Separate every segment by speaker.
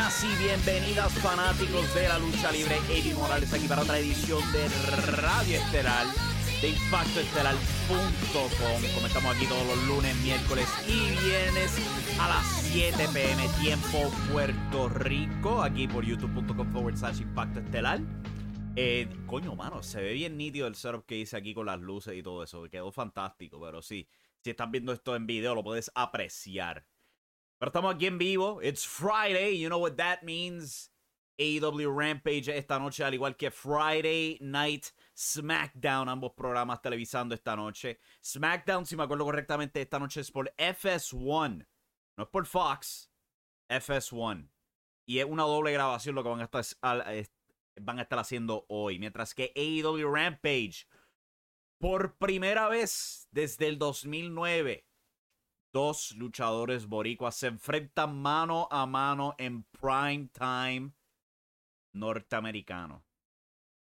Speaker 1: Buenas y bienvenidas fanáticos de la lucha libre. Eddie Morales aquí para otra edición de Radio Estelar de ImpactoEstelar.com. Como estamos aquí todos los lunes, miércoles y viernes a las 7 pm tiempo Puerto Rico. Aquí por youtube.com forward slash Impacto Estelar. Eh, coño, mano, se ve bien nítido el setup que hice aquí con las luces y todo eso. Quedó fantástico, pero sí, si estás viendo esto en video lo puedes apreciar. Pero estamos aquí en vivo. It's Friday. You know what that means. AEW Rampage esta noche, al igual que Friday Night SmackDown, ambos programas televisando esta noche. SmackDown, si me acuerdo correctamente, esta noche es por FS1. No es por Fox. FS1. Y es una doble grabación lo que van a estar, van a estar haciendo hoy. Mientras que AEW Rampage, por primera vez desde el 2009 dos luchadores boricuas se enfrentan mano a mano en prime time norteamericano.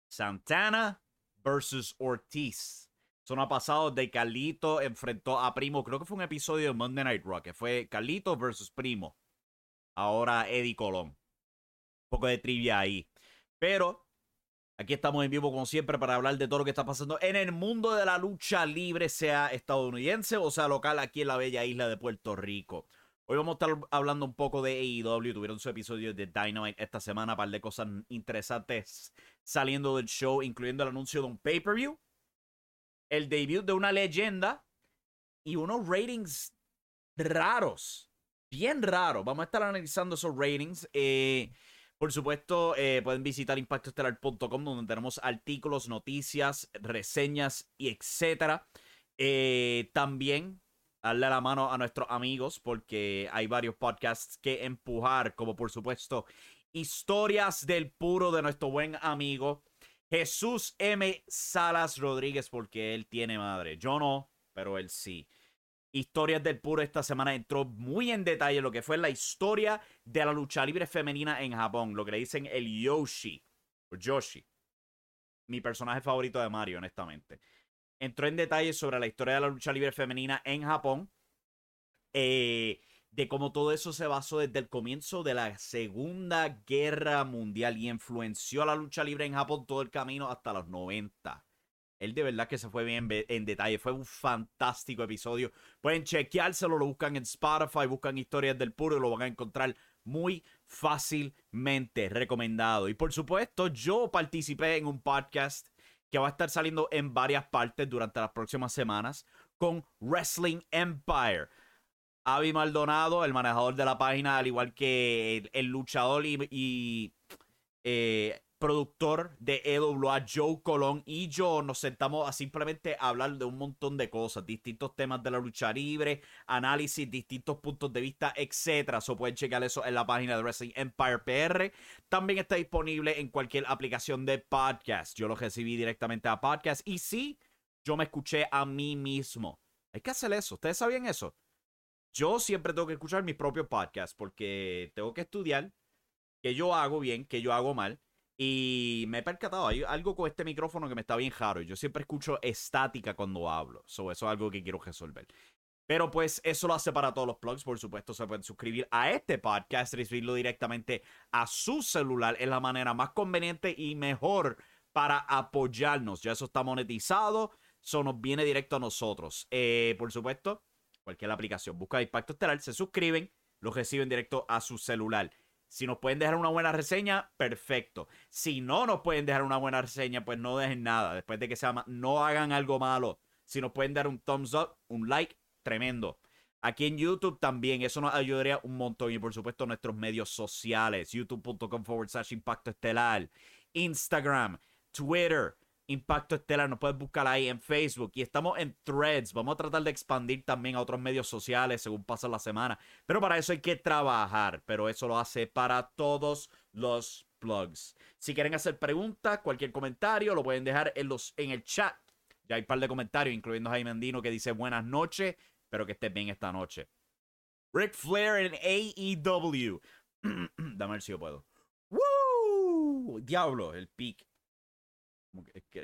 Speaker 1: Santana versus Ortiz. Eso no ha pasado de Carlito enfrentó a Primo. Creo que fue un episodio de Monday Night Rock. Que fue Carlito versus Primo. Ahora Eddie Colón. Un poco de trivia ahí. Pero Aquí estamos en vivo como siempre para hablar de todo lo que está pasando en el mundo de la lucha libre, sea estadounidense o sea local aquí en la bella isla de Puerto Rico. Hoy vamos a estar hablando un poco de AEW. Tuvieron su episodio de Dynamite esta semana, un par de cosas interesantes saliendo del show, incluyendo el anuncio de un pay-per-view, el debut de una leyenda y unos ratings raros, bien raros. Vamos a estar analizando esos ratings. Eh, por supuesto, eh, pueden visitar impactoestelar.com donde tenemos artículos, noticias, reseñas y etcétera. Eh, también darle la mano a nuestros amigos porque hay varios podcasts que empujar, como por supuesto Historias del Puro de nuestro buen amigo Jesús M. Salas Rodríguez porque él tiene madre. Yo no, pero él sí. Historias del Puro esta semana entró muy en detalle lo que fue la historia de la lucha libre femenina en Japón, lo que le dicen el Yoshi, Yoshi. Mi personaje favorito de Mario, honestamente. Entró en detalle sobre la historia de la lucha libre femenina en Japón, eh, de cómo todo eso se basó desde el comienzo de la Segunda Guerra Mundial y influenció a la lucha libre en Japón todo el camino hasta los 90. Él de verdad que se fue bien en detalle. Fue un fantástico episodio. Pueden chequeárselo, lo buscan en Spotify, buscan historias del puro y lo van a encontrar muy fácilmente recomendado. Y por supuesto, yo participé en un podcast que va a estar saliendo en varias partes durante las próximas semanas con Wrestling Empire. Avi Maldonado, el manejador de la página, al igual que el, luchador y, eh, productor de EWA, Joe Colón, y yo nos sentamos a simplemente hablar de un montón de cosas, distintos temas de la lucha libre, análisis, distintos puntos de vista, etcétera. So pueden checar eso en la página de Wrestling Empire PR. También está disponible en cualquier aplicación de podcast. Yo lo recibí directamente a podcast y sí, yo me escuché a mí mismo. Hay que hacer eso. ¿Ustedes sabían eso? Yo siempre tengo que escuchar mi propio podcast porque tengo que estudiar que yo hago bien, que yo hago mal. Y me he percatado, hay algo con este micrófono que me está bien raro. Yo siempre escucho estática cuando hablo. eso es algo que quiero resolver. Pero pues eso lo hace para todos los plugs. Por supuesto, se pueden suscribir a este podcast, recibirlo directamente a su celular. Es la manera más conveniente y mejor para apoyarnos. Ya eso está monetizado. Eso nos viene directo a nosotros. Eh, por supuesto, cualquier aplicación. Busca Impacto Estelar, se suscriben, lo reciben directo a su celular. Si nos pueden dejar una buena reseña, perfecto. Si no nos pueden dejar una buena reseña, pues no dejen nada. Después de que sea no hagan algo malo. Si nos pueden dar un thumbs up, un like, tremendo. Aquí en YouTube también, eso nos ayudaría un montón. Y por supuesto, nuestros medios sociales: youtube.com forward slash impacto estelar, Instagram, Twitter, Impacto Estelar, nos puedes buscar ahí en Facebook y estamos en Threads. Vamos a tratar de expandir también a otros medios sociales según pasa la semana. Pero para eso hay que trabajar, pero eso lo hace para todos los plugs. Si quieren hacer preguntas, cualquier comentario, lo pueden dejar en, los, en el chat. Ya hay un par de comentarios, incluyendo Jaime Andino que dice buenas noches, pero que estés bien esta noche. Rick Flair en AEW. Dame ver si yo puedo. ¡Woo! Diablo, el pick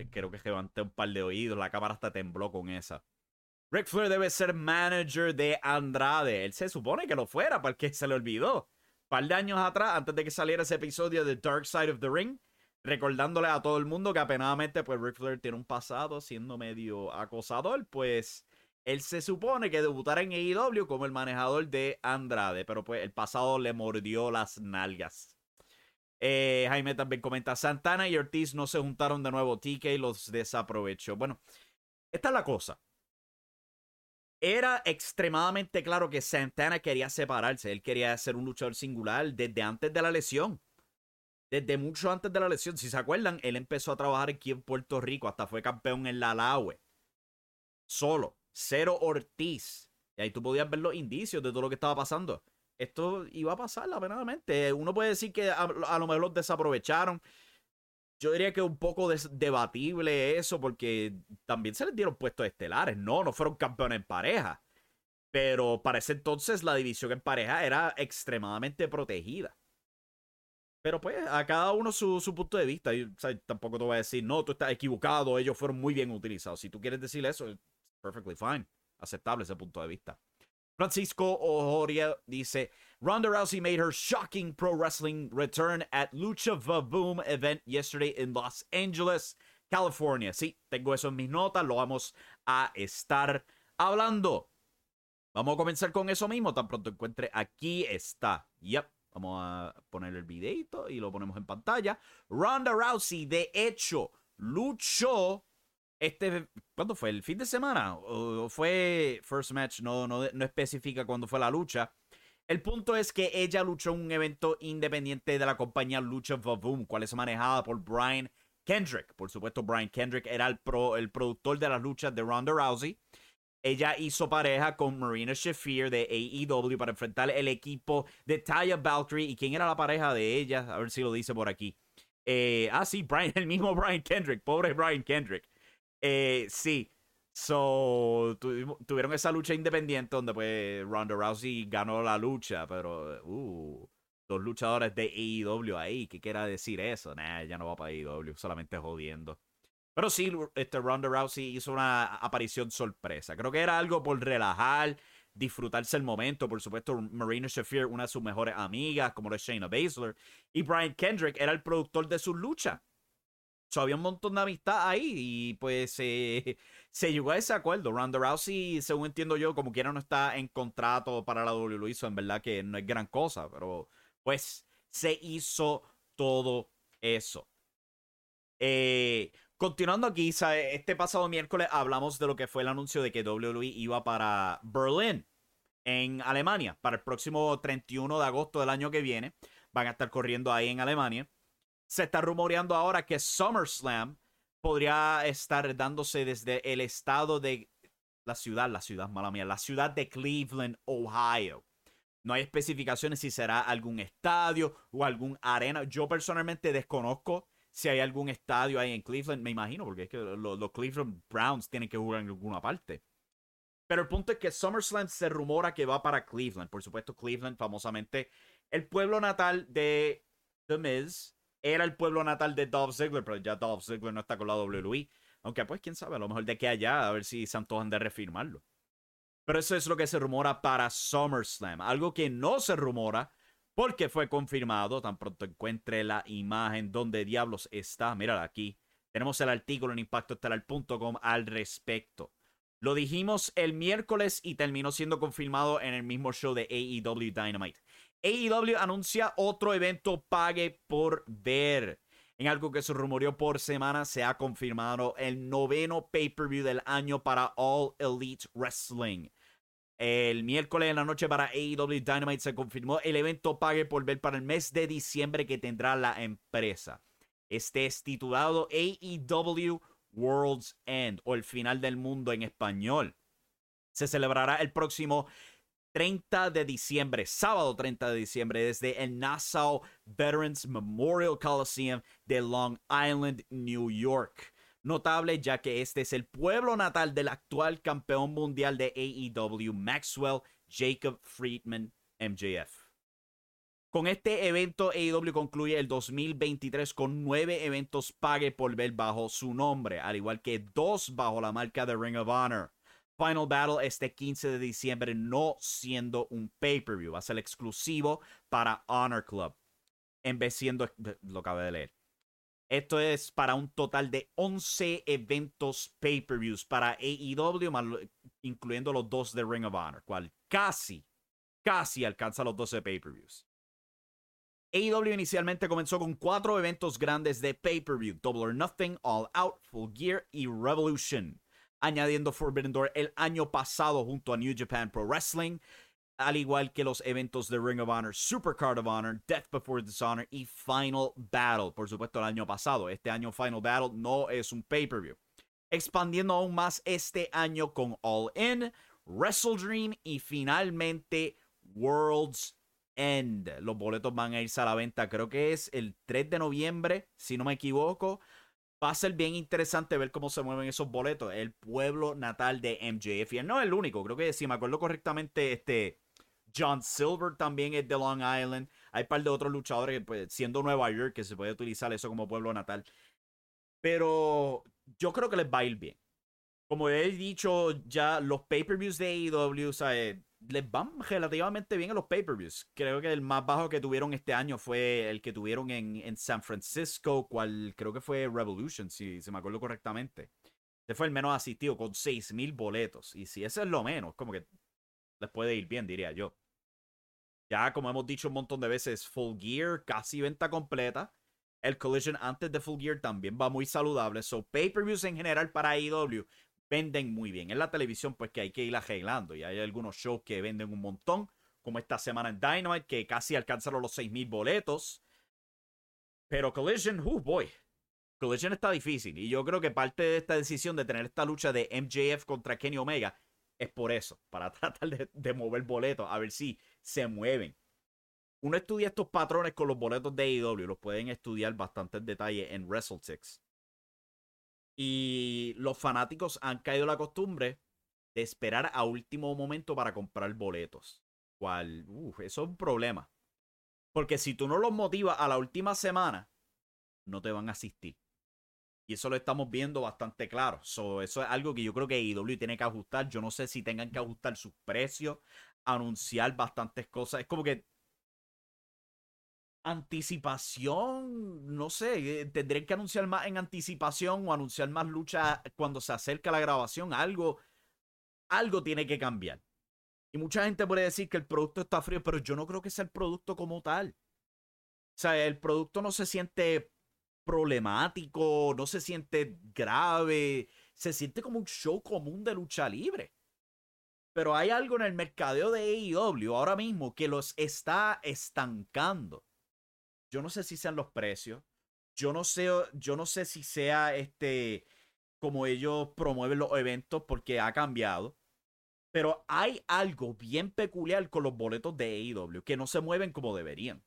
Speaker 1: creo que levanté un par de oídos. La cámara hasta tembló con esa. Rick Flair debe ser manager de Andrade. Él se supone que lo fuera porque se le olvidó. Un par de años atrás, antes de que saliera ese episodio de Dark Side of the Ring, recordándole a todo el mundo que apenadamente pues Rick Flair tiene un pasado siendo medio acosador, pues él se supone que debutará en AEW como el manejador de Andrade, pero pues el pasado le mordió las nalgas. Eh, Jaime también comenta, Santana y Ortiz no se juntaron de nuevo, TK los desaprovechó. Bueno, esta es la cosa. Era extremadamente claro que Santana quería separarse, él quería ser un luchador singular desde antes de la lesión. Desde mucho antes de la lesión, si se acuerdan, él empezó a trabajar aquí en Puerto Rico, hasta fue campeón en la Laue. Solo, cero Ortiz. Y ahí tú podías ver los indicios de todo lo que estaba pasando esto iba a pasar, lamentablemente. Uno puede decir que a, lo mejor los desaprovecharon. Yo diría que un poco debatible eso, porque también se les dieron puestos estelares. No, no fueron campeones en pareja. Pero para ese entonces la división en pareja era extremadamente protegida. Pero pues a cada uno su, punto de vista. Y, tampoco te voy a decir, no, tú estás equivocado, ellos fueron muy bien utilizados. Si tú quieres decir eso, perfectly fine. Aceptable ese punto de vista. Francisco Ojoria dice, Ronda Rousey made her shocking pro wrestling return at Lucha Boom event yesterday in Los Angeles, California. Sí, tengo eso en mis notas, lo vamos a estar hablando. Vamos a comenzar con eso mismo, tan pronto encuentre, aquí está. Yep, vamos a poner el videito y lo ponemos en pantalla. Ronda Rousey, de hecho, luchó este, ¿cuándo fue? ¿El fin de semana? ¿O fue First Match? No, no, no especifica cuándo fue la lucha. El punto es que ella luchó en un evento independiente de la compañía Lucha Vavoom, cual es manejada por Brian Kendrick. Por supuesto, Brian Kendrick era el, pro, el productor de las luchas de Ronda Rousey. Ella hizo pareja con Marina Shafir de AEW para enfrentar el equipo de Taya Valkyrie. ¿Y quién era la pareja de ella? A ver si lo dice por aquí. Eh, ah, sí, Brian, el mismo Brian Kendrick. Pobre Brian Kendrick. Eh, sí. So, tuvieron esa lucha independiente donde pues Ronda Rousey ganó la lucha, pero uh, dos luchadores de AEW ahí, ¿qué quiera decir eso? Nah, ya no va para AEW, solamente jodiendo. Pero sí, este Ronda Rousey hizo una aparición sorpresa. Creo que era algo por relajar, disfrutarse el momento. Por supuesto, Marina Shafir, una de sus mejores amigas, como lo es Shayna Baszler. Y Brian Kendrick era el productor de su lucha había un montón de amistad ahí y pues se llegó a ese acuerdo. Ronda Rousey, según entiendo yo, como quiera no está en contrato para la WWE, hizo en verdad que no es gran cosa, pero pues se hizo todo eso. Eh, continuando aquí, este pasado miércoles hablamos de lo que fue el anuncio de que WWE iba para Berlín, en Alemania, para el próximo 31 de agosto del año que viene. Van a estar corriendo ahí en Alemania. Se está rumoreando ahora que SummerSlam podría estar dándose desde el estado de la ciudad, la ciudad, mala mía, la ciudad de Cleveland, Ohio. No hay especificaciones si será algún estadio o algún arena. Yo personalmente desconozco si hay algún estadio ahí en Cleveland, me imagino, porque es que los, Cleveland Browns tienen que jugar en alguna parte. Pero el punto es que SummerSlam se rumora que va para Cleveland. Por supuesto, Cleveland, famosamente, el pueblo natal de The Miz, era el pueblo natal de Dolph Ziggler, pero ya Dolph Ziggler no está con la WWE. Aunque, pues, quién sabe, a lo mejor de que allá, a ver si se antojan de refirmarlo. Pero eso es lo que se rumora para SummerSlam. Algo que no se rumora porque fue confirmado. Tan pronto encuentre la imagen donde diablos está. Mírala aquí. Tenemos el artículo en impactoestelar.com al respecto. Lo dijimos el miércoles y terminó siendo confirmado en el mismo show de AEW Dynamite. AEW anuncia otro evento pague por ver. En algo que se rumoreó por semana, se ha confirmado el noveno pay-per-view del año para All Elite Wrestling. El miércoles en la noche para AEW Dynamite se confirmó el evento pague por ver para el mes de diciembre que tendrá la empresa. Este es titulado AEW World's End o el final del mundo en español. Se celebrará el próximo 30 de diciembre, sábado 30 de diciembre, desde el Nassau Veterans Memorial Coliseum de Long Island, New York. Notable ya que este es el pueblo natal del actual campeón mundial de AEW, Maxwell Jacob Friedman, MJF. Con este evento, AEW concluye el 2023 con nueve eventos pague por ver bajo su nombre, al igual que dos bajo la marca de Ring of Honor. Final Battle este 15 de diciembre, no siendo un pay-per-view. Va a ser exclusivo para Honor Club. En vez siendo, lo acabé de leer. Esto es para un total de 11 eventos pay-per-views para AEW, incluyendo los dos de Ring of Honor, cual casi, casi alcanza los 12 pay-per-views. AEW inicialmente comenzó con cuatro eventos grandes de pay-per-view: Double or Nothing, All Out, Full Gear y Revolution añadiendo Forbidden Door el año pasado junto a New Japan Pro Wrestling, al igual que los eventos de Ring of Honor, Super Card of Honor, Death Before Dishonor y Final Battle. Por supuesto, el año pasado. Este año Final Battle no es un pay-per-view. Expandiendo aún más este año con All In, Wrestle Dream y finalmente World's End. Los boletos van a irse a la venta, creo que es el 3 de noviembre, si no me equivoco va a ser bien interesante ver cómo se mueven esos boletos. El pueblo natal de MJF. Y él no es el único. Creo que si me acuerdo correctamente, este John Silver también es de Long Island. Hay un par de otros luchadores, pues, siendo Nueva York, que se puede utilizar eso como pueblo natal. Pero yo creo que les va a ir bien. Como he dicho ya, los pay-per-views de AEW, o sea, les van relativamente bien a los pay-per-views. Creo que el más bajo que tuvieron este año fue el que tuvieron en, San Francisco, cual creo que fue Revolution, si, se me acuerdo correctamente. Este fue el menos asistido, con 6.000 boletos. Y si ese es lo menos, como que les puede ir bien, diría yo. Ya, como hemos dicho un montón de veces, Full Gear, casi venta completa. El Collision antes de Full Gear también va muy saludable. So, pay-per-views en general para AEW venden muy bien. En la televisión, pues que hay que ir arreglando. Y hay algunos shows que venden un montón, como esta semana en Dynamite, que casi alcanzaron los 6.000 boletos. Pero Collision, uh, boy. Collision está difícil. Y yo creo que parte de esta decisión de tener esta lucha de MJF contra Kenny Omega es por eso, para tratar de, mover boletos, a ver si se mueven. Uno estudia estos patrones con los boletos de AEW, los pueden estudiar bastante en detalle en WrestleTix. Y los fanáticos han caído la costumbre de esperar a último momento para comprar boletos. Cual, eso es un problema. Porque si tú no los motivas a la última semana, no te van a asistir. Y eso lo estamos viendo bastante claro. eso es algo que yo creo que IW tiene que ajustar. Yo no sé si tengan que ajustar sus precios, anunciar bastantes cosas. Es como que anticipación, no sé, eh, tendré que anunciar más en anticipación o anunciar más lucha cuando se acerca la grabación, algo, algo tiene que cambiar. Y mucha gente puede decir que el producto está frío, pero yo no creo que sea el producto como tal. O sea, el producto no se siente problemático, no se siente grave, se siente como un show común de lucha libre. Pero hay algo en el mercadeo de AEW ahora mismo que los está estancando. Yo no sé si sean los precios. Yo no sé, yo no sé si sea este como ellos promueven los eventos porque ha cambiado. Pero hay algo bien peculiar con los boletos de AEW que no se mueven como deberían.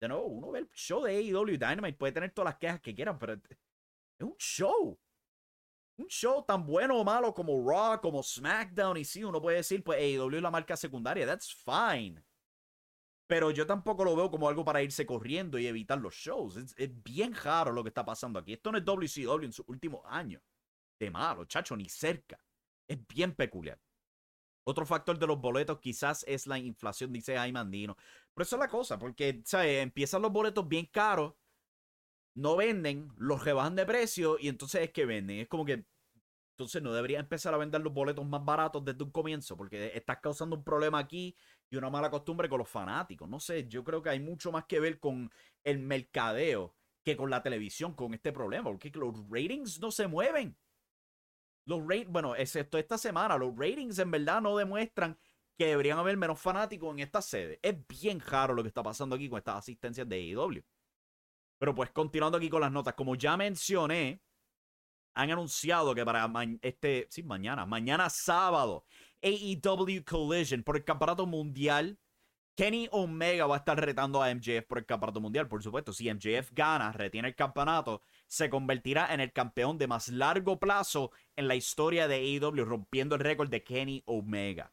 Speaker 1: De nuevo, uno ve el show de AEW Dynamite, puede tener todas las quejas que quieran, pero es un show. Un show tan bueno o malo como Raw, como SmackDown, y sí, uno puede decir, pues AEW es la marca secundaria, that's fine. Pero yo tampoco lo veo como algo para irse corriendo y evitar los shows. Es, bien raro lo que está pasando aquí. Esto no es WCW en sus últimos años. De malo, chacho, ni cerca. Es bien peculiar. Otro factor de los boletos quizás es la inflación, dice Aymandino. Pero eso es la cosa, porque ¿sabes? empiezan los boletos bien caros, no venden, los rebajan de precio y entonces es que venden. Es como que entonces no debería empezar a vender los boletos más baratos desde un comienzo, porque estás causando un problema aquí y una mala costumbre con los fanáticos. No sé, yo creo que hay mucho más que ver con el mercadeo que con la televisión, con este problema, porque los ratings no se mueven. Los ratings, bueno, excepto esta semana, los ratings en verdad no demuestran que deberían haber menos fanáticos en esta sede. Es bien raro lo que está pasando aquí con estas asistencias de AEW. Pero pues continuando aquí con las notas, como ya mencioné, han anunciado que para este, sí, mañana, mañana sábado, AEW Collision por el campeonato mundial. Kenny Omega va a estar retando a MJF por el campeonato mundial, por supuesto. Si MJF gana, retiene el campeonato, se convertirá en el campeón de más largo plazo en la historia de AEW, rompiendo el récord de Kenny Omega.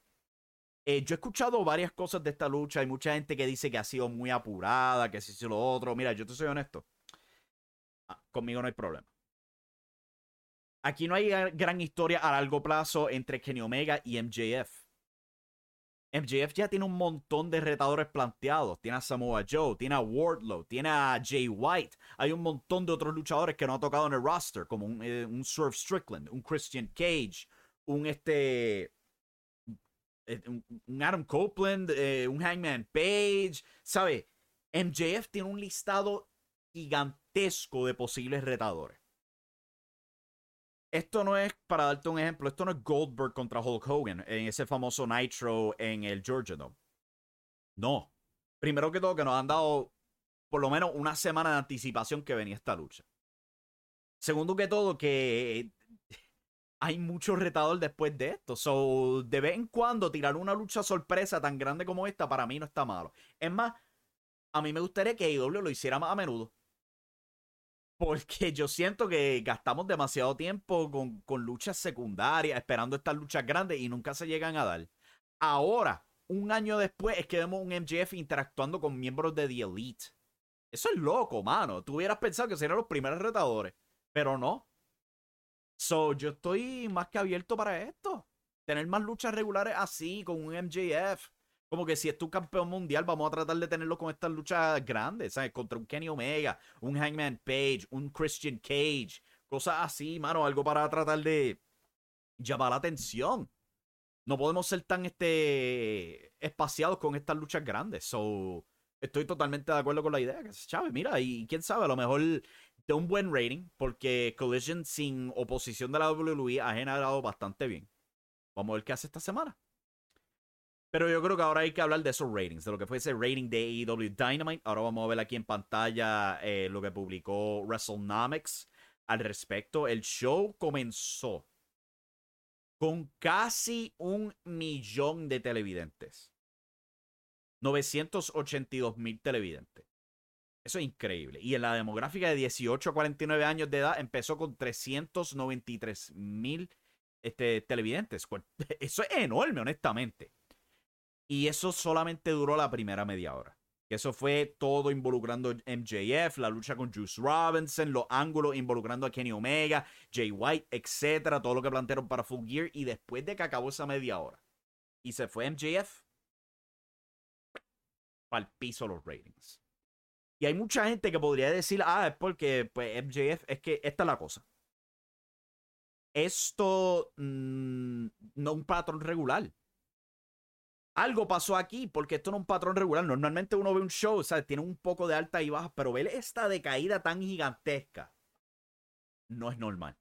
Speaker 1: Eh, yo he escuchado varias cosas de esta lucha. Hay mucha gente que dice que ha sido muy apurada, que si hizo lo otro. Mira, yo te soy honesto. Ah, conmigo no hay problema. Aquí no hay gran historia a largo plazo entre Kenny Omega y MJF. MJF ya tiene un montón de retadores planteados. Tiene a Samoa Joe, tiene a Wardlow, tiene a Jay White. Hay un montón de otros luchadores que no ha tocado en el roster, como un, eh, Swerve Strickland, un Christian Cage, un este eh, un Adam Copeland, eh, un Hangman Page, ¿sabe? MJF tiene un listado gigantesco de posibles retadores. Esto no es, para darte un ejemplo, esto no es Goldberg contra Hulk Hogan en ese famoso Nitro en el Georgia Dome. No. Primero que todo, que nos han dado por lo menos una semana de anticipación que venía esta lucha. Segundo que todo, que hay mucho retador después de esto. So, de vez en cuando tirar una lucha sorpresa tan grande como esta para mí no está malo. Es más, a mí me gustaría que AEW lo hiciera más a menudo. Porque yo siento que gastamos demasiado tiempo con, con luchas secundarias, esperando estas luchas grandes y nunca se llegan a dar. Ahora, un año después, es que vemos un MJF interactuando con miembros de The Elite. Eso es loco, mano. Tú hubieras pensado que serían los primeros retadores, pero no. So, yo estoy más que abierto para esto. Tener más luchas regulares así, con un MJF. Como que si es tu campeón mundial, vamos a tratar de tenerlo con estas luchas grandes, ¿sabes? Contra un Kenny Omega, un Hangman Page, un Christian Cage, cosas así, mano, algo para tratar de llamar la atención. No podemos ser tan este espaciados con estas luchas grandes. So, estoy totalmente de acuerdo con la idea. Chávez, mira, y quién sabe, a lo mejor de un buen rating, porque Collision sin oposición de la WWE ha generado bastante bien. Vamos a ver qué hace esta semana. Pero yo creo que ahora hay que hablar de esos ratings, de lo que fue ese rating de AEW Dynamite. Ahora vamos a ver aquí en pantalla eh, lo que publicó WrestleNomics al respecto. El show comenzó con casi un millón de televidentes. 982 mil televidentes. Eso es increíble. Y en la demográfica de 18 a 49 años de edad empezó con 393 mil este, televidentes. Eso es enorme, honestamente. Y eso solamente duró la primera media hora. Eso fue todo involucrando MJF, la lucha con Juice Robinson, los ángulos involucrando a Kenny Omega, Jay White, etcétera, todo lo que plantearon para Full Gear. Y después de que acabó esa media hora y se fue MJF, para el piso los ratings. Y hay mucha gente que podría decir, ah, es porque pues, MJF, es que esta es la cosa. Esto mm, no es un patrón regular. Algo pasó aquí, porque esto no es un patrón regular. Normalmente uno ve un show, sea, Tiene un poco de alta y baja, pero ver esta decaída tan gigantesca no es normal.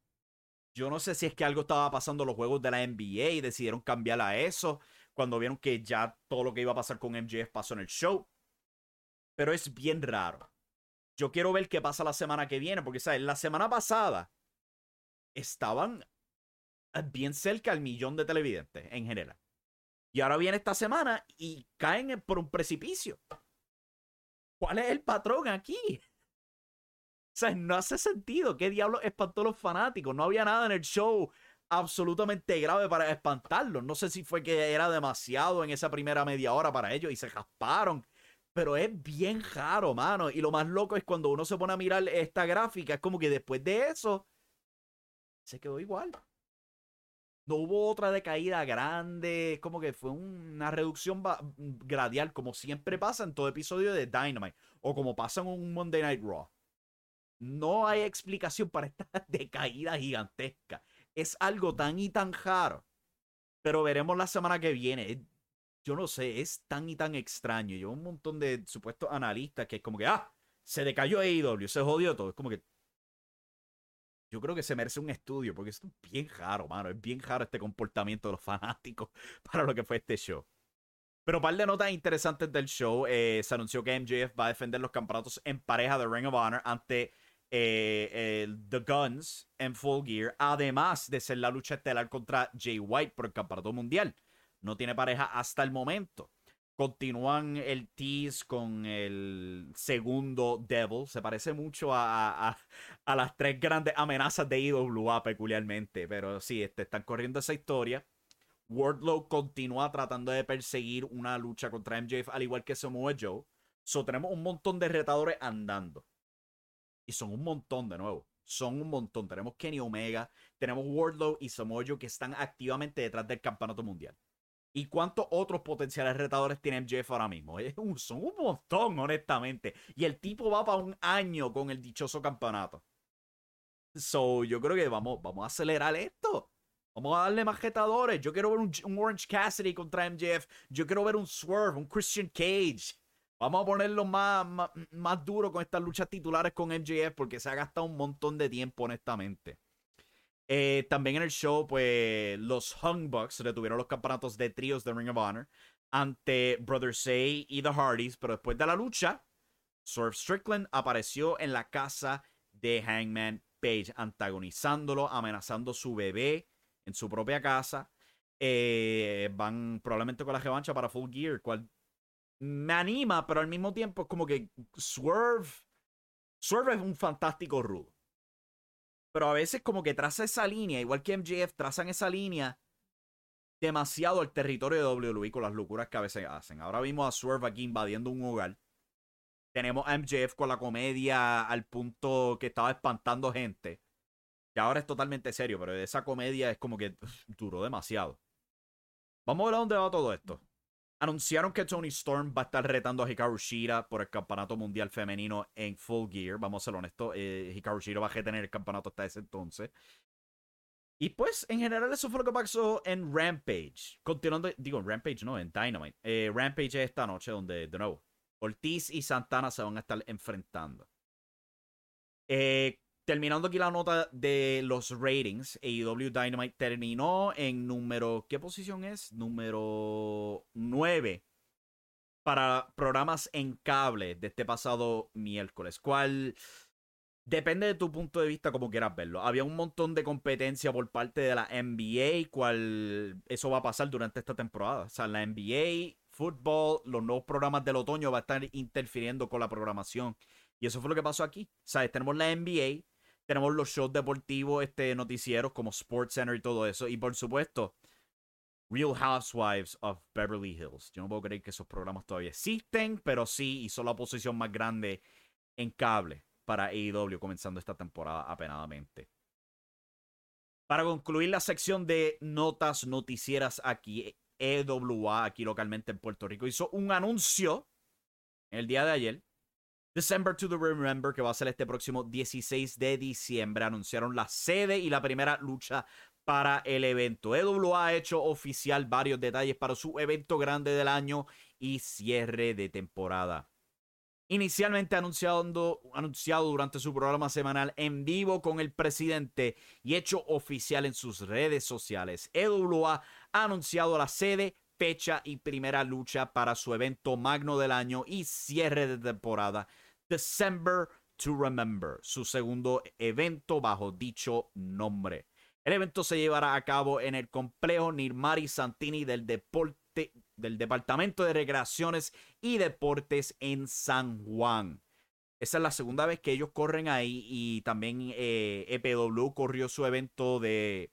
Speaker 1: Yo no sé si es que algo estaba pasando en los juegos de la NBA y decidieron cambiar a eso cuando vieron que ya todo lo que iba a pasar con MJF pasó en el show. Pero es bien raro. Yo quiero ver qué pasa la semana que viene, porque, ¿sabes? La semana pasada estaban eh, bien cerca al millón de televidentes en general. Y ahora viene esta semana y caen por un precipicio. ¿Cuál es el patrón aquí? O sea, no hace sentido. ¿Qué diablo espantó a los fanáticos? No había nada en el show absolutamente grave para espantarlos. No sé si fue que era demasiado en esa primera media hora para ellos y se jasparon. Pero es bien raro, mano. Y lo más loco es cuando uno se pone a mirar esta gráfica, es como que después de eso se quedó igual. No hubo otra decaída grande, como que fue una reducción gradial, como siempre pasa en todo episodio de Dynamite, o como pasa en un Monday Night Raw. No hay explicación para esta decaída gigantesca. Es algo tan y tan raro. Pero veremos la semana que viene. Yo no sé, es tan y tan extraño. Yo un montón de supuestos analistas que es como que, ah, se decayó AEW, se jodió todo. Es como que. Yo creo que se merece un estudio porque es bien raro, mano. Es bien raro este comportamiento de los fanáticos para lo que fue este show. Pero un par de notas interesantes del show. Eh, se anunció que MJF va a defender los campeonatos en pareja de Ring of Honor ante eh, The Guns en Full Gear, además de ser la lucha estelar contra Jay White por el campeonato mundial. No tiene pareja hasta el momento. Continúan el tease con el segundo Devil. Se parece mucho a, a, las tres grandes amenazas de IWA peculiarmente. Pero sí, este, están corriendo esa historia. Wardlow continúa tratando de perseguir una lucha contra MJF, al igual que Samoa Joe. So, tenemos un montón de retadores andando. Y son un montón de nuevo. Son un montón. Tenemos Kenny Omega, tenemos Wardlow y Samoa que están activamente detrás del campeonato mundial. ¿Y cuántos otros potenciales retadores tiene MJF ahora mismo? son un montón, honestamente. Y el tipo va para un año con el dichoso campeonato. So, yo creo que vamos, vamos a acelerar esto. Vamos a darle más retadores. Yo quiero ver un, un Orange Cassidy contra MJF. Yo quiero ver un Swerve, un Christian Cage. Vamos a ponerlo más, más, duro con estas luchas titulares con MJF porque se ha gastado un montón de tiempo, honestamente. Eh, también en el show, pues los Hung Bucks retuvieron los campeonatos de tríos de Ring of Honor ante Brother Say y The Hardys, pero después de la lucha, Swerve Strickland apareció en la casa de Hangman Page, antagonizándolo, amenazando su bebé en su propia casa. Eh, van probablemente con la revancha para Full Gear, cual me anima, pero al mismo tiempo es como que Swerve. Swerve es un fantástico rudo. Pero a veces como que traza esa línea, igual que MJF trazan esa línea demasiado al territorio de WWE con las locuras que a veces hacen. Ahora vimos a Swerve aquí invadiendo un hogar. Tenemos a MJF con la comedia al punto que estaba espantando gente. Y ahora es totalmente serio, pero esa comedia es como que duró demasiado. Vamos a ver a dónde va todo esto. Anunciaron que Tony Storm va a estar retando a Hikaru Shira por el campeonato mundial femenino en Full Gear. Vamos a ser honestos, eh, Hikaru Shira va a retener el campeonato hasta ese entonces. Y pues, en general, eso fue lo que pasó en Rampage. Continuando, digo, en Rampage no, en Dynamite. Eh, Rampage es esta noche donde, de nuevo, Ortiz y Santana se van a estar enfrentando. Eh, Terminando aquí la nota de los ratings, AEW Dynamite terminó en número, ¿qué posición es? Número 9 para programas en cable de este pasado miércoles, cual depende de tu punto de vista como quieras verlo. Había un montón de competencia por parte de la NBA, cual eso va a pasar durante esta temporada. O sea, la NBA, fútbol, los nuevos programas del otoño va a estar interfiriendo con la programación. Y eso fue lo que pasó aquí. ¿Sabes? Tenemos la NBA, tenemos los shows deportivos, este, noticieros como Sports Center y todo eso. Y por supuesto, Real Housewives of Beverly Hills. Yo no puedo creer que esos programas todavía existen, pero sí hizo la posición más grande en cable para AEW comenzando esta temporada apenadamente. Para concluir la sección de notas noticieras aquí, EWA, aquí localmente en Puerto Rico, hizo un anuncio el día de ayer December to the Remember, que va a ser este próximo 16 de diciembre, anunciaron la sede y la primera lucha para el evento. EWA ha hecho oficial varios detalles para su evento grande del año y cierre de temporada. Inicialmente anunciado, anunciado durante su programa semanal en vivo con el presidente y hecho oficial en sus redes sociales, EWA ha anunciado la sede, fecha y primera lucha para su evento magno del año y cierre de temporada December to Remember, su segundo evento bajo dicho nombre. El evento se llevará a cabo en el complejo Nirmari Santini del, deporte, del Departamento de Recreaciones y Deportes en San Juan. Esa es la segunda vez que ellos corren ahí y también EPW corrió su evento de...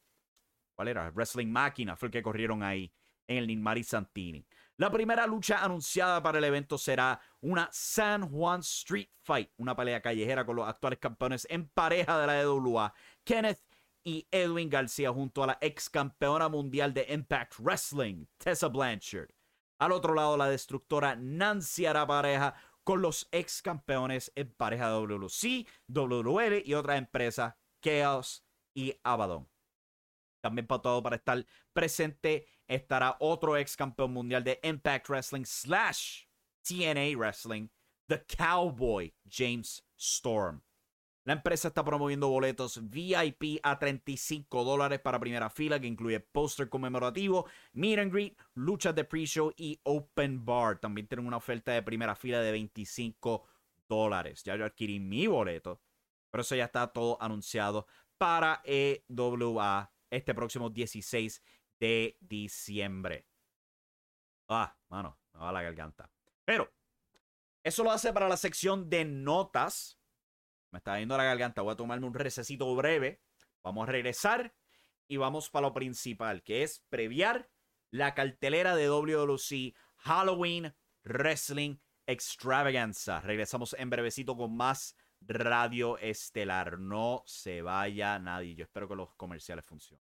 Speaker 1: ¿Cuál era? Wrestling Máquina fue el que corrieron ahí en el Nirmari Santini. La primera lucha anunciada para el evento será una San Juan Street Fight, una pelea callejera con los actuales campeones en pareja de la EWA, Kenneth y Edwin García, junto a la ex campeona mundial de Impact Wrestling, Tessa Blanchard. Al otro lado, la destructora Nancy hará pareja con los ex campeones en pareja de WLC, WL y otra empresa, Chaos y Abaddon. También para todo para estar presente estará otro ex campeón mundial de Impact Wrestling slash TNA Wrestling, The Cowboy James Storm. La empresa está promoviendo boletos VIP a 35 dólares para primera fila, que incluye póster conmemorativo, meet and greet, luchas de pre-show y open bar. También tienen una oferta de primera fila de 25 dólares. Ya yo adquirí mi boleto, pero eso ya está todo anunciado para EWA este próximo 16 de diciembre. Ah, mano, me va la garganta. Pero, eso lo hace para la sección de notas. Me está yendo la garganta. Voy a tomarme un recesito breve. Vamos a regresar y vamos para lo principal, que es previar la cartelera de WWC Halloween Wrestling Extravaganza. Regresamos en brevecito con más Radio Estelar. No se vaya nadie. Yo espero que los comerciales funcionen.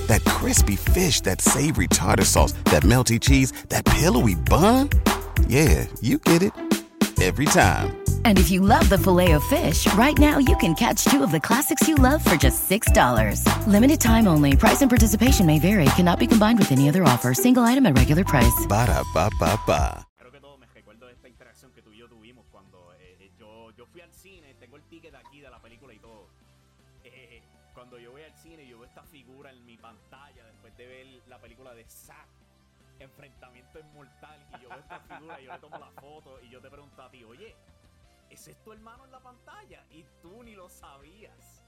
Speaker 2: That crispy fish, that savory tartar sauce, that melty cheese, that pillowy bun. Yeah, you get it every time.
Speaker 3: And if you love the filet of fish, right now you can catch two of the classics you love for just $6. Limited time only. Price and participation may vary. Cannot be combined with any other offer. Single item at regular price.
Speaker 2: Ba da ba ba ba.
Speaker 1: Creo que todos me recuerdo de esta interacción que tú y yo tuvimos cuando eh, eh, yo, yo fui al cine, tengo el ticket aquí de la película y todo. Eh, cuando yo voy al cine, yo veo esta figura en mi pantalla después de ver la película de Zack, Enfrentamiento Inmortal, y yo veo esta figura y yo le tomo la foto y yo te pregunto a ti, oye, ¿ese es tu hermano en la pantalla? Y tú ni lo sabías.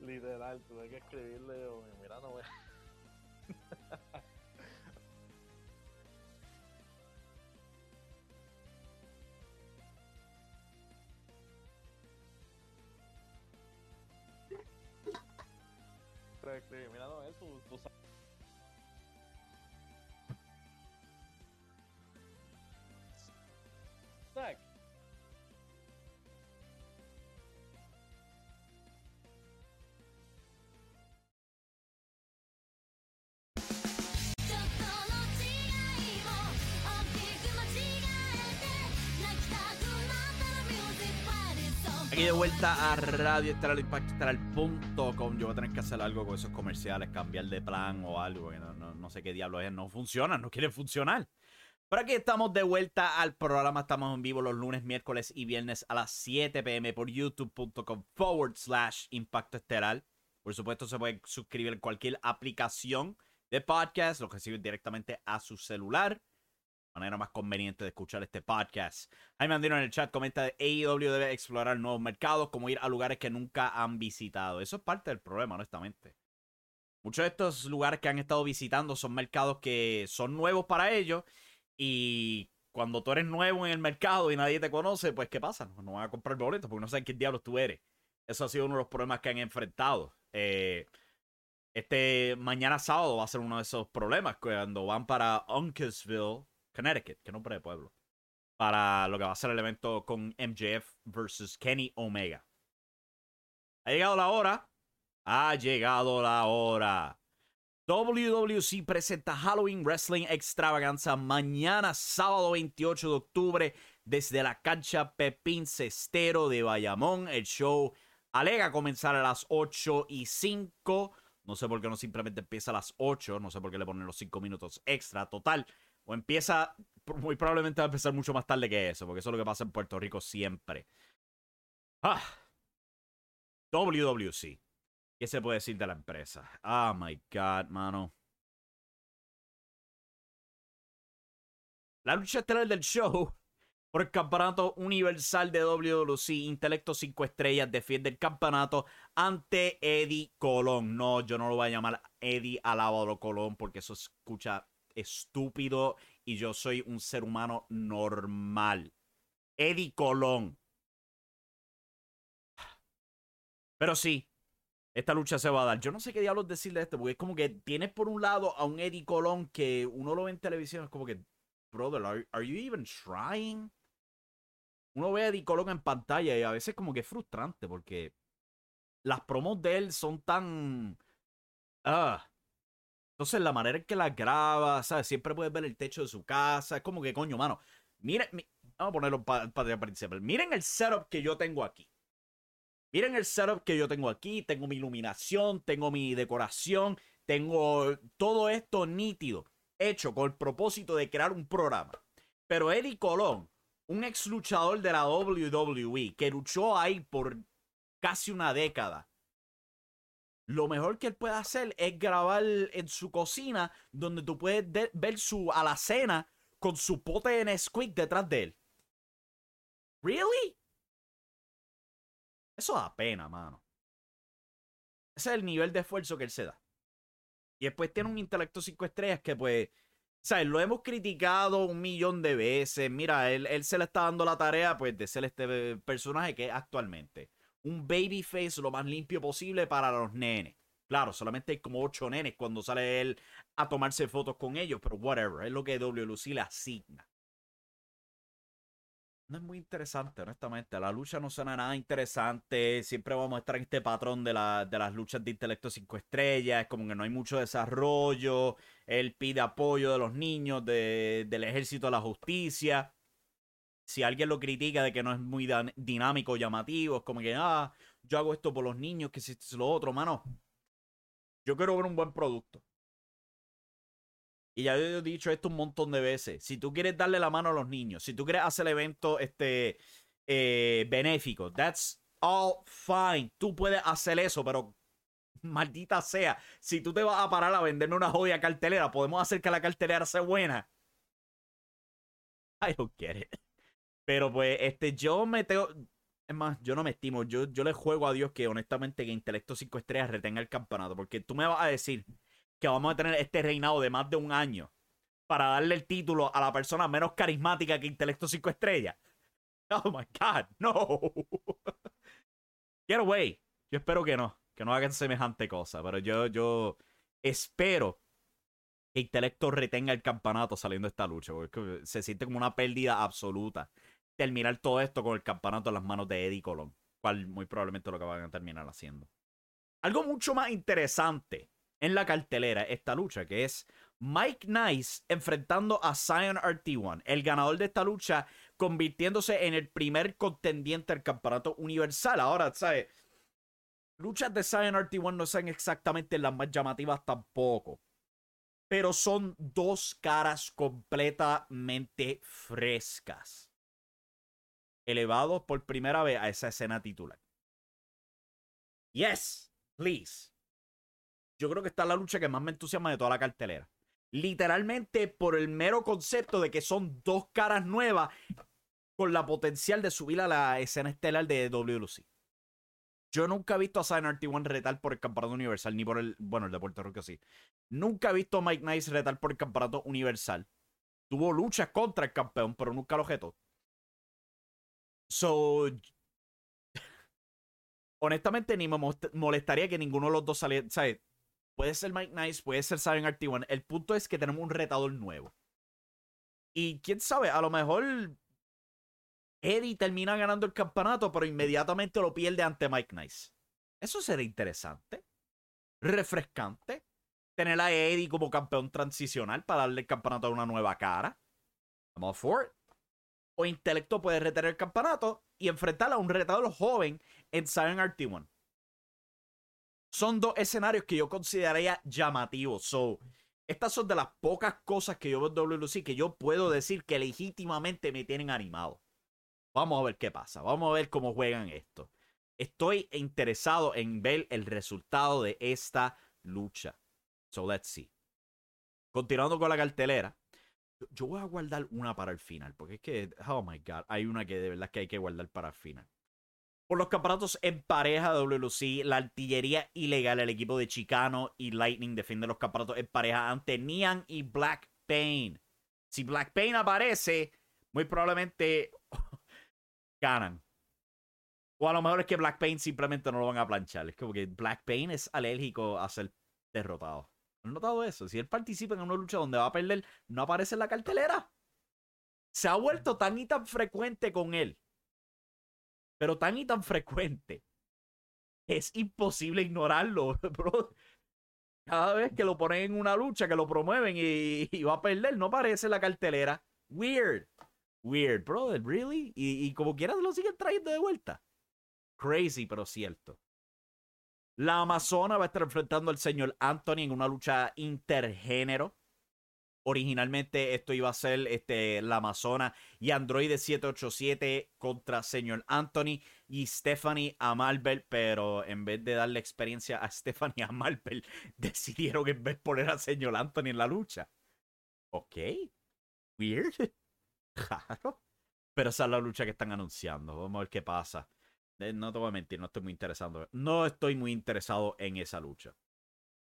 Speaker 4: Literal, tuve que escribirle, yo, mira, no me... Pero mira, no, tú, tú sabes.
Speaker 1: Aquí de vuelta a Radio Estelar Estelar.com. Yo voy a tener que hacer algo con esos comerciales, cambiar de plan o algo. No, no sé qué diablo es. No funciona, no quiere funcionar. Pero aquí estamos de vuelta al programa. Estamos en vivo los lunes, miércoles y viernes a las 7 pm por youtube.com forward slash Impacto Estelar. Por supuesto, se puede suscribir en cualquier aplicación de podcast. Lo reciben directamente a su celular manera más conveniente de escuchar este podcast. Jaime Andino en el chat comenta de AEW debe explorar nuevos mercados, como ir a lugares que nunca han visitado. Eso es parte del problema, honestamente. Muchos de estos lugares que han estado visitando son mercados que son nuevos para ellos y cuando tú eres nuevo en el mercado y nadie te conoce, pues ¿qué pasa? No, van a comprar boletos porque no saben qué diablos tú eres. Eso ha sido uno de los problemas que han enfrentado. Eh, este mañana sábado va a ser uno de esos problemas cuando van para Uncasville, Connecticut, que nombre de pueblo, para lo que va a ser el evento con MJF versus Kenny Omega. Ha llegado la hora Ha llegado la hora. WWC presenta Halloween Wrestling Extravaganza mañana, sábado 28 de octubre, desde la cancha Pepín Cestero de Bayamón. El show alega comenzar a las 8 y 5. No sé por qué no simplemente empieza a las 8. No sé por qué le ponen los 5 minutos extra. Total. O empieza. Muy probablemente va a empezar mucho más tarde que eso. Porque eso es lo que pasa en Puerto Rico siempre. Ah. WWC. ¿Qué se puede decir de la empresa? Oh my god, mano. La lucha estelar del show por el campeonato universal de WWC, Intelecto 5 Estrellas defiende el campeonato ante Eddie Colón. No, yo no lo voy a llamar Eddie Alábalo Colón porque eso escucha estúpido y yo soy un ser humano normal. Eddie Colón. Pero sí, esta lucha se va a dar. Yo no sé qué diablos decirle de esto, porque es como que tienes por un lado a un Eddie Colón que uno lo ve en televisión, es como que, brother, are, you even trying? Uno ve a Eddie Colón en pantalla y a veces como que es frustrante porque las promos de él son tan... Ah. Entonces la manera en que las graba, ¿sabes? Siempre puedes ver el techo de su casa. Es como que, coño, mano. Miren, vamos a ponerlo para pa, principal. Miren el setup que yo tengo aquí. Miren el setup que yo tengo aquí. Tengo mi iluminación, tengo mi decoración, tengo todo esto nítido, hecho con el propósito de crear un programa. Pero Eddie Colón, un ex luchador de la WWE, que luchó ahí por casi una década, lo mejor que él puede hacer es grabar en su cocina, donde tú puedes ver su alacena con su pote de Nesquik detrás de él. ¿Really? Eso da pena, mano. Ese es el nivel de esfuerzo que él se da. Y después tiene un intelecto 5 estrellas que pues, ¿sabes? Lo hemos criticado un millón de veces. Mira, él, él se le está dando la tarea pues de ser este personaje que es actualmente. Un babyface lo más limpio posible para los nenes. Claro, solamente hay como ocho nenes cuando sale él a tomarse fotos con ellos, pero whatever, es lo que WLC le asigna no es muy interesante, honestamente. La lucha no suena nada interesante. Siempre vamos a estar en este patrón de, de las luchas de intelecto 5 estrellas. Es como que no hay mucho desarrollo. Él pide apoyo de los niños, de, del ejército de la justicia. Si alguien lo critica de que no es muy dinámico, llamativo, es como que, ah, yo hago esto por los niños, que si es lo otro, mano. Yo quiero ver un buen producto. Y ya he dicho esto un montón de veces. Si tú quieres darle la mano a los niños, si tú quieres hacer evento este, eh, benéfico, that's all fine. Tú puedes hacer eso, pero maldita sea, si tú te vas a parar a venderme una joya cartelera, podemos hacer que la cartelera sea buena. I don't get it. Pero pues, este, yo me tengo. Es más, yo no me estimo. Yo, yo le juego a Dios que honestamente que Intelecto 5 Estrellas retenga el campeonato. Porque tú me vas a decir que vamos a tener este reinado de más de un año para darle el título a la persona menos carismática que Intelecto 5 Estrellas. Oh my God, no. Get away. Yo espero que no, que no hagan semejante cosa, pero yo, yo espero que Intelecto retenga el campeonato saliendo de esta lucha, porque se siente como una pérdida absoluta terminar todo esto con el campeonato en las manos de Eddie Colón, cual muy probablemente lo que van a terminar haciendo. Algo mucho más interesante en la cartelera esta lucha, que es Mike Nice enfrentando a Zion RT1, el ganador de esta lucha, convirtiéndose en el primer contendiente al campeonato universal. Ahora, ¿sabes? Luchas de Zion RT1 no son exactamente las más llamativas tampoco. Pero son dos caras completamente frescas. Elevados por primera vez a esa escena titular. Yes, please yo creo que está la lucha que más me entusiasma de toda la cartelera. Literalmente por el mero concepto de que son dos caras nuevas con la potencial de subir a la escena estelar de WLC. Yo nunca he visto a Sign RT1 retal por el campeonato universal, ni por el. Bueno, el de Puerto Rico sí. Nunca he visto a Mike Nice retal por el campeonato universal. Tuvo luchas contra el campeón, pero nunca lo objetó. So. Honestamente, ni me molestaría que ninguno de los dos saliera. ¿Sabes? Puede ser Mike Nice, puede ser Siren RT1. El punto es que tenemos un retador nuevo. Y quién sabe, a lo mejor Eddie termina ganando el campeonato, pero inmediatamente lo pierde ante Mike Nice. Eso sería interesante. refrescante. Tener a Eddie como campeón transicional para darle el campeonato a una nueva cara. I'm all for it. O Intelecto puede retener el campeonato y enfrentar a un retador joven en Zion RT1. Son dos escenarios que yo consideraría llamativos. So, estas son de las pocas cosas que yo veo en WLC que yo puedo decir que legítimamente me tienen animado. Vamos a ver qué pasa. Vamos a ver cómo juegan esto. Estoy interesado en ver el resultado de esta lucha. So let's see. Continuando con la cartelera. Yo voy a guardar una para el final. Porque es que, oh my god, hay una que de verdad que hay que guardar para el final. Por los campeonatos en pareja WLC, la artillería ilegal, el equipo de Chicano y Lightning defiende los campeonatos en pareja ante Nian y Black Pain. Si Black Pain aparece, muy probablemente ganan. O a lo mejor es que Black Pain simplemente no lo van a planchar. Es como que Black Pain es alérgico a ser derrotado. ¿Han notado eso? Si él participa en una lucha donde va a perder, no aparece en la cartelera. Se ha vuelto tan y tan frecuente con él pero tan y tan frecuente. Es imposible ignorarlo, bro. Cada vez que lo ponen en una lucha, que lo promueven y, va a perder, no aparece en la cartelera. Weird. Weird, brother, really? Y, y como quieras lo siguen trayendo de vuelta. Crazy, pero cierto. La Amazona va a estar enfrentando al señor Anthony en una lucha intergénero. Originalmente esto iba a ser este, la Amazona y Android 787 contra Señor Anthony y Stephanie Amalbert, pero en vez de darle experiencia a Stephanie Amalbert, decidieron en vez poner a Señor Anthony en la lucha. Ok. Weird. Claro. Pero esa es la lucha que están anunciando. Vamos a ver qué pasa. Eh, no te voy a mentir, no estoy muy interesado. No estoy muy interesado en esa lucha.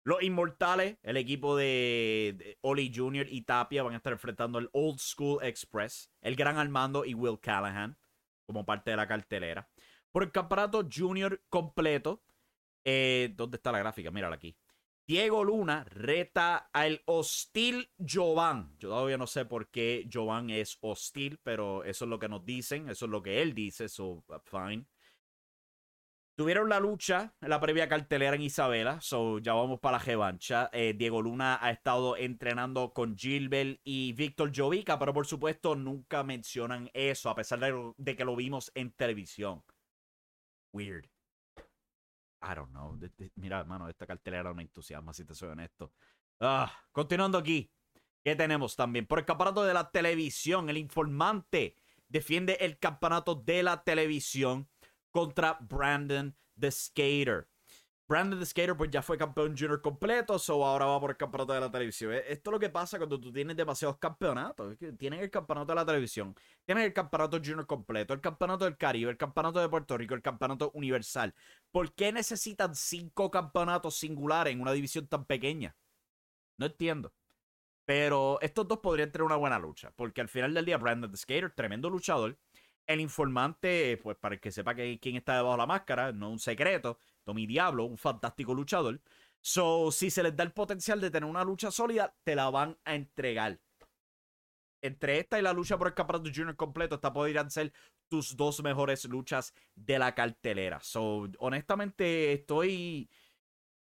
Speaker 1: Los Inmortales, el equipo de, Oli Jr. y Tapia van a estar enfrentando al Old School Express, el Gran Armando y Will Callahan como parte de la cartelera. Por el campeonato Junior completo, eh, ¿dónde está la gráfica? Mírala aquí. Diego Luna reta al hostil Jovan. Yo todavía no sé por qué Jovan es hostil, pero eso es lo que nos dicen, eso es lo que él dice, so fine. Tuvieron la lucha en la previa cartelera en Isabela, so ya vamos para la revancha. Eh, Diego Luna ha estado entrenando con Gilbert y Víctor Jovica, pero por supuesto nunca mencionan eso, a pesar de, que lo vimos en televisión. Weird. I don't know. Mira, hermano, esta cartelera no entusiasma, si te soy honesto. Ah, continuando aquí. ¿Qué tenemos también? Por el campeonato de la televisión, el informante defiende el campeonato de la televisión contra Brandon the Skater. Brandon the Skater pues ya fue campeón junior completo, so ahora va por el campeonato de la televisión. Eh, esto es lo que pasa cuando tú tienes demasiados campeonatos. Tienes el campeonato de la televisión, tienes el campeonato junior completo, el campeonato del Caribe, el campeonato de Puerto Rico, el campeonato universal. ¿Por qué necesitan cinco campeonatos singulares en una división tan pequeña? No entiendo. Pero estos dos podrían tener una buena lucha, porque al final del día Brandon the Skater, tremendo luchador, el informante, pues para que sepa que, quién está debajo de la máscara, no un secreto, Tommy Diablo, un fantástico luchador. So, si se les da el potencial de tener una lucha sólida, te la van a entregar. Entre esta y la lucha por el campeonato junior completo, esta podrían ser tus dos mejores luchas de la cartelera. So, honestamente, estoy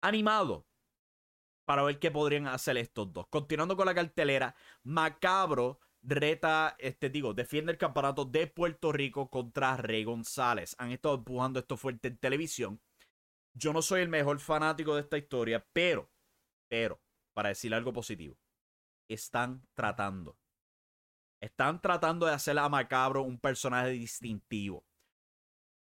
Speaker 1: animado para ver qué podrían hacer estos dos. Continuando con la cartelera, Macabro reta, este digo, defiende el campeonato de Puerto Rico contra Rey González. Han estado empujando esto fuerte en televisión. Yo no soy el mejor fanático de esta historia, pero, pero, para decir algo positivo, están tratando. Están tratando de hacer a Macabro un personaje distintivo.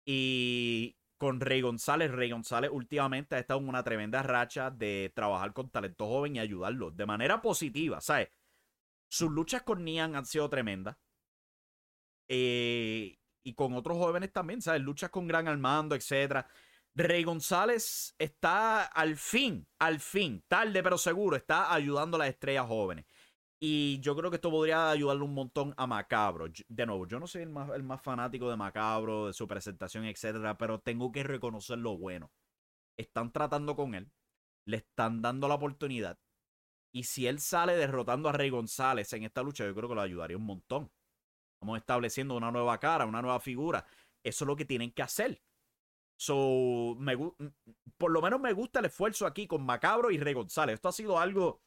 Speaker 1: Y con Rey González, Rey González últimamente ha estado en una tremenda racha de trabajar con talento joven y ayudarlo de manera positiva, ¿sabes? Sus luchas con Nian han sido tremendas. Eh, y con otros jóvenes también, ¿sabes? Luchas con Gran Armando, etc. Rey González está al fin, al fin, tarde pero seguro, está ayudando a las estrellas jóvenes. Y yo creo que esto podría ayudarle un montón a Macabro. De nuevo, yo no soy el más, el más fanático de Macabro, de su presentación, etc. Pero tengo que reconocer lo bueno. Están tratando con él. Le están dando la oportunidad. Y si él sale derrotando a Rey González en esta lucha, yo creo que lo ayudaría un montón. Estamos estableciendo una nueva cara, una nueva figura. Eso es lo que tienen que hacer. So, me, por lo menos me gusta el esfuerzo aquí con Macabro y Rey González. Esto ha sido algo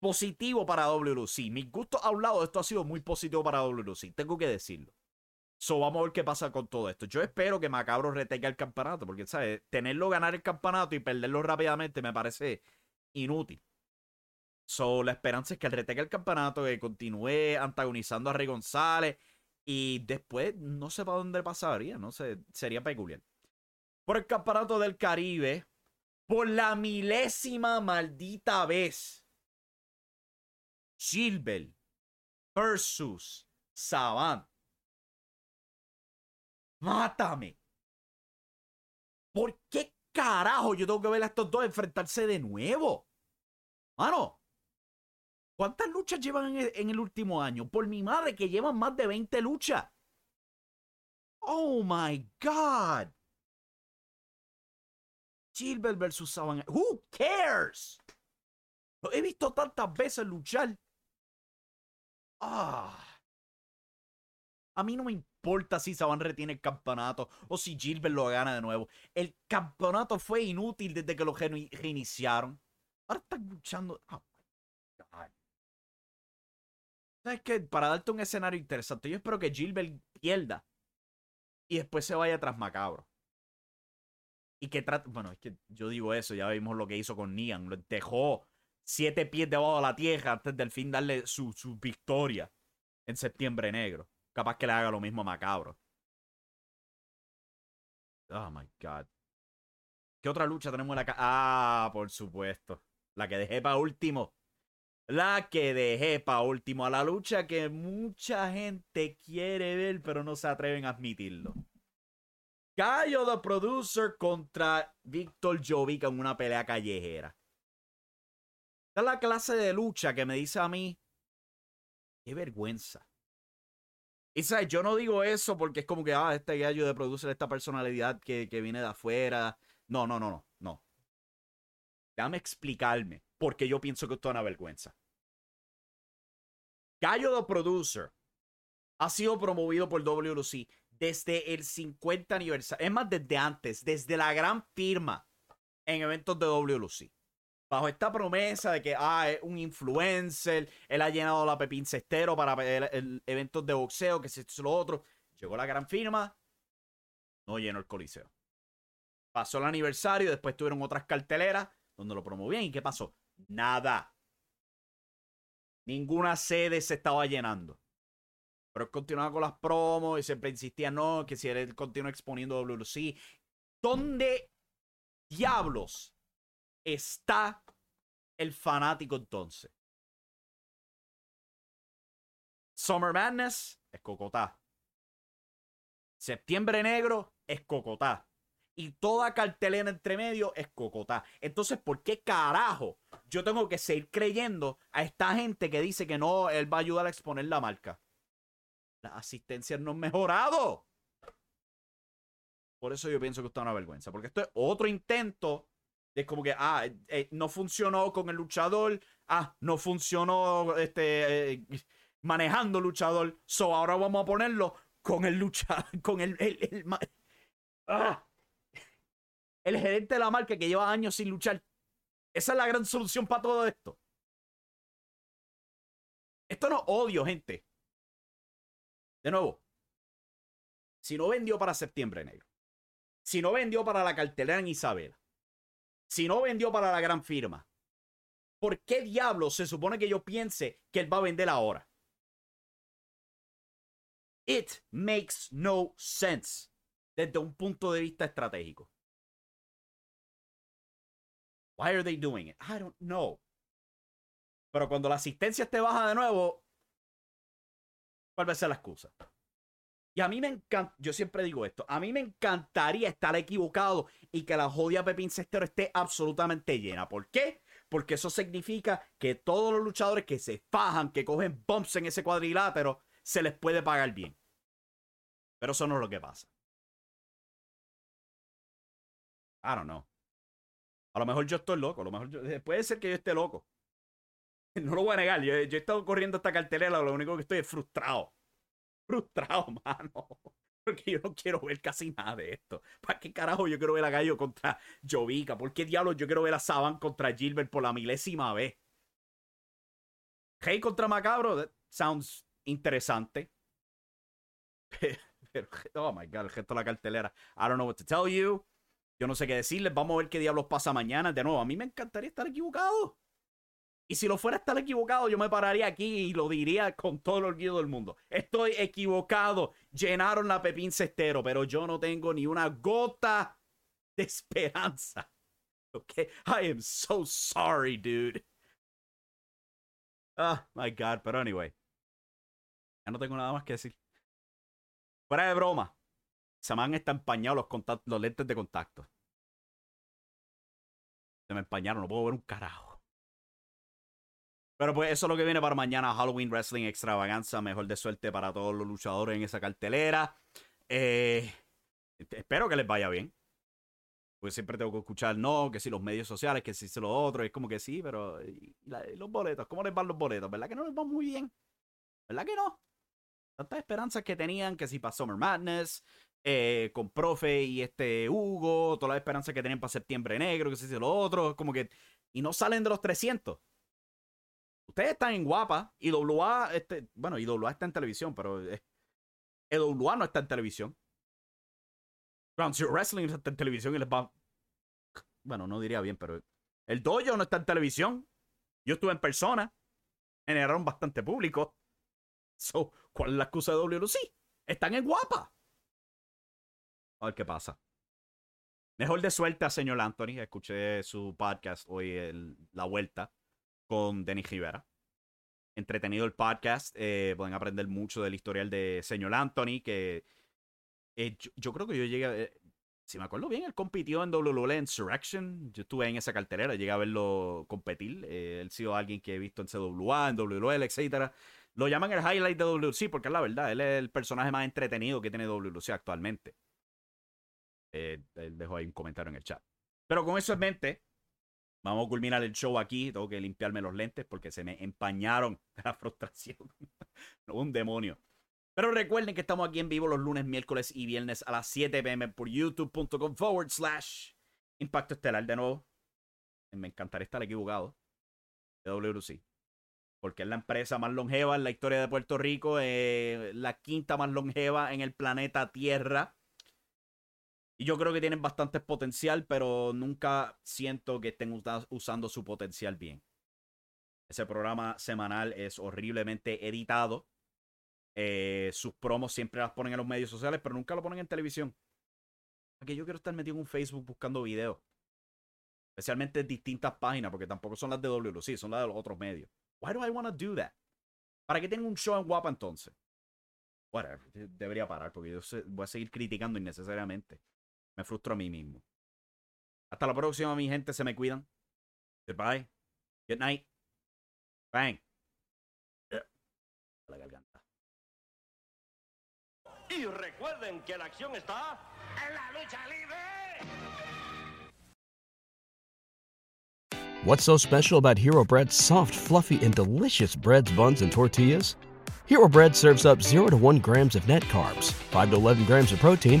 Speaker 1: positivo para WLC. Mi gusto a un lado, esto ha sido muy positivo para WLC. Tengo que decirlo. So, vamos a ver qué pasa con todo esto. Yo espero que Macabro retenga el campeonato, porque, ¿sabes? Tenerlo ganar el campeonato y perderlo rápidamente me parece inútil. So, la esperanza es que él retenga el campeonato, que continúe antagonizando a Rey González y después no sé para dónde pasaría, no sé, sería peculiar. Por el campeonato del Caribe, por la milésima maldita vez, Gilbert versus Saban. Mátame. ¿Por qué carajo yo tengo que ver a estos dos enfrentarse de nuevo? Mano, ¿cuántas luchas llevan en el, último año? Por mi madre, que llevan más de 20 luchas. Oh my God. Gilbert versus Saban. Who cares? Lo he visto tantas veces luchar. Ah. A mí no me importa si Saban retiene el campeonato o si Gilbert lo gana de nuevo. El campeonato fue inútil desde que lo reiniciaron. Ahora están luchando. Oh ¿Sabes qué? Para darte un escenario interesante, yo espero que Gilbert pierda y después se vaya tras Macabro. Y que trate. Bueno, es que yo digo eso, ya vimos lo que hizo con Nian. Lo dejó siete pies debajo de la tierra antes del fin darle su, su victoria en septiembre negro. Capaz que le haga lo mismo a Macabro. Oh my god. ¿Qué otra lucha tenemos en la Ah, por supuesto. La que dejé para último. La que dejé para último. A la lucha que mucha gente quiere ver, pero no se atreven a admitirlo. Cayo the Producer contra Víctor Jovic en una pelea callejera. Esta es la clase de lucha que me dice a mí. Qué vergüenza. Y sabes, yo no digo eso porque es como que, ah, este gallo de producer esta personalidad que, que viene de afuera. No, no, no, no, no. Déjame explicarme porque yo pienso que esto es una vergüenza. Gallo the Producer ha sido promovido por WLC desde el 50 aniversario, es más, desde antes, desde la gran firma en eventos de WLC. Bajo esta promesa de que ah, es un influencer, él ha llenado la Pepín Cestero para eventos de boxeo, que es lo otro. Llegó la gran firma, no llenó el coliseo. Pasó el aniversario, después tuvieron otras carteleras donde lo promovían. ¿Y qué pasó? Nada. Ninguna sede se estaba llenando. Pero él continuaba con las promos y siempre insistía, no, que si él continúa exponiendo WC. ¿Dónde diablos está el fanático entonces? Summer Madness es Cocotá. Septiembre Negro es Cocotá. Y toda cartelera entre medio es Cocotá. Entonces, ¿por qué carajo yo tengo que seguir creyendo a esta gente que dice que no, él va a ayudar a exponer la marca? las asistencias no han mejorado. Por eso yo pienso que esto es una vergüenza. Porque esto es otro intento de como que, ah, eh, eh, no funcionó con el luchador. Ah, no funcionó este, eh, manejando luchador. So ahora vamos a ponerlo con el luchador, con el, el, ah, el gerente de la marca que lleva años sin luchar. Esa es la gran solución para todo esto. Esto no odio, gente. De nuevo, si no vendió para septiembre negro, si no vendió para la cartelera en Isabela, si no vendió para la gran firma, ¿por qué diablos se supone que yo piense que él va a vender ahora? It makes no sense desde un punto de vista estratégico. Why are they doing it? I don't know. Pero cuando la asistencia esté baja de nuevo, ¿Cuál va a ser la excusa? Y a mí me encanta, yo siempre digo esto, a mí me encantaría estar equivocado y que la jodia Pepín Cestero esté absolutamente llena. ¿Por qué? Porque eso significa que todos los luchadores que se fajan, que cogen bumps en ese cuadrilátero, se les puede pagar bien. Pero eso no es lo que pasa. I don't know. A lo mejor yo estoy loco, a lo mejor puede ser que yo esté loco. No lo voy a negar. Yo, he estado corriendo esta cartelera, lo único que estoy es frustrado. Frustrado, mano. Porque yo no quiero ver casi nada de esto. ¿Para qué carajo yo quiero ver a Gallo contra Jovica? ¿Por qué diablos yo quiero ver a Saban contra Gilbert por la milésima vez? Hey contra Macabro, that sounds interesante. Pero, oh my god, el gesto de la cartelera. I don't know what to tell you. Yo no sé qué decirles. Vamos a ver qué diablos pasa mañana. De nuevo, a mí me encantaría estar equivocado. Y si lo fuera a estar equivocado, yo me pararía aquí y lo diría con todo el orgullo del mundo. Estoy equivocado. Llenaron la Pepín Cestero, pero yo no tengo ni una gota de esperanza. Okay? I am so sorry, dude. Oh my God. Pero anyway. Ya no tengo nada más que decir. Fuera de broma. Se me han empañado los, lentes de contacto. Se me empañaron, no puedo ver un carajo. Pero pues eso es lo que viene para mañana. Halloween Wrestling Extravaganza. Mejor de suerte para todos los luchadores en esa cartelera. Eh, espero que les vaya bien. Porque siempre tengo que escuchar, no, que si los medios sociales, que si lo otro. Es como que sí, pero los boletos? ¿Cómo les van los boletos? ¿Verdad que no les van muy bien? ¿Verdad que no? Tantas esperanzas que tenían, que si para Summer Madness, eh, con Profe y este Hugo, todas las esperanzas que tenían para Septiembre Negro, que si lo otro. Como que. Y no salen de los 300. Ustedes están en Guapa. y IWA, este, bueno, IWA está en televisión, pero eh, IWA no está en televisión. Ground Zero Wrestling está en televisión y les va. Bueno, no diría bien, pero el dojo no está en televisión. Yo estuve en persona. Generaron bastante público. So, ¿cuál es la excusa de WLC? Están en guapa. A ver qué pasa. Mejor de suerte a señor Anthony. Escuché su podcast hoy, La Vuelta con Denis Rivera. Entretenido el podcast. Eh, pueden aprender mucho del historial de señor Anthony, que eh, yo, creo que yo llegué a, eh, si me acuerdo bien, él compitió en WWE Insurrection. Yo estuve en esa cartelera, llegué a verlo competir. él ha sido alguien que he visto en CWA, en WL, etc. Lo llaman el highlight de WC porque es la verdad, él es el personaje más entretenido que tiene WC actualmente. Él dejó ahí un comentario en el chat. Pero con eso en mente, Vamos a culminar el show aquí. Tengo que limpiarme los lentes porque se me empañaron de la frustración. un demonio. Pero recuerden que estamos aquí en vivo los lunes, miércoles y viernes a las 7 pm por youtube.com forward slash Impacto Estelar. De nuevo, me encantaría estar equivocado. De WC. Porque es la empresa más longeva en la historia de Puerto Rico. Eh, la quinta más longeva en el planeta Tierra. Y yo creo que tienen bastante potencial, pero nunca siento que estén usando su potencial bien. Ese programa semanal es horriblemente editado. Eh, sus promos siempre las ponen en los medios sociales, pero nunca lo ponen en televisión. Porque yo quiero estar metido en un Facebook buscando videos. Especialmente en distintas páginas, porque tampoco son las de WLC, son las de los otros medios. Why do I want to do that? ¿Para qué tengo un show en guapa entonces? Whatever, debería parar, porque yo voy a seguir criticando innecesariamente. Me frustro a mí mismo. Hasta la próxima, mi gente. Se me cuidan. Goodbye. Good night. Bang. Eh. La garganta.
Speaker 5: Y recuerden que la acción está en la lucha libre.
Speaker 6: What's so special about Hero Bread's soft, fluffy, and delicious breads, buns, and tortillas? Hero Bread serves up 0 to 1 grams of net carbs, 5 to 11 grams of protein,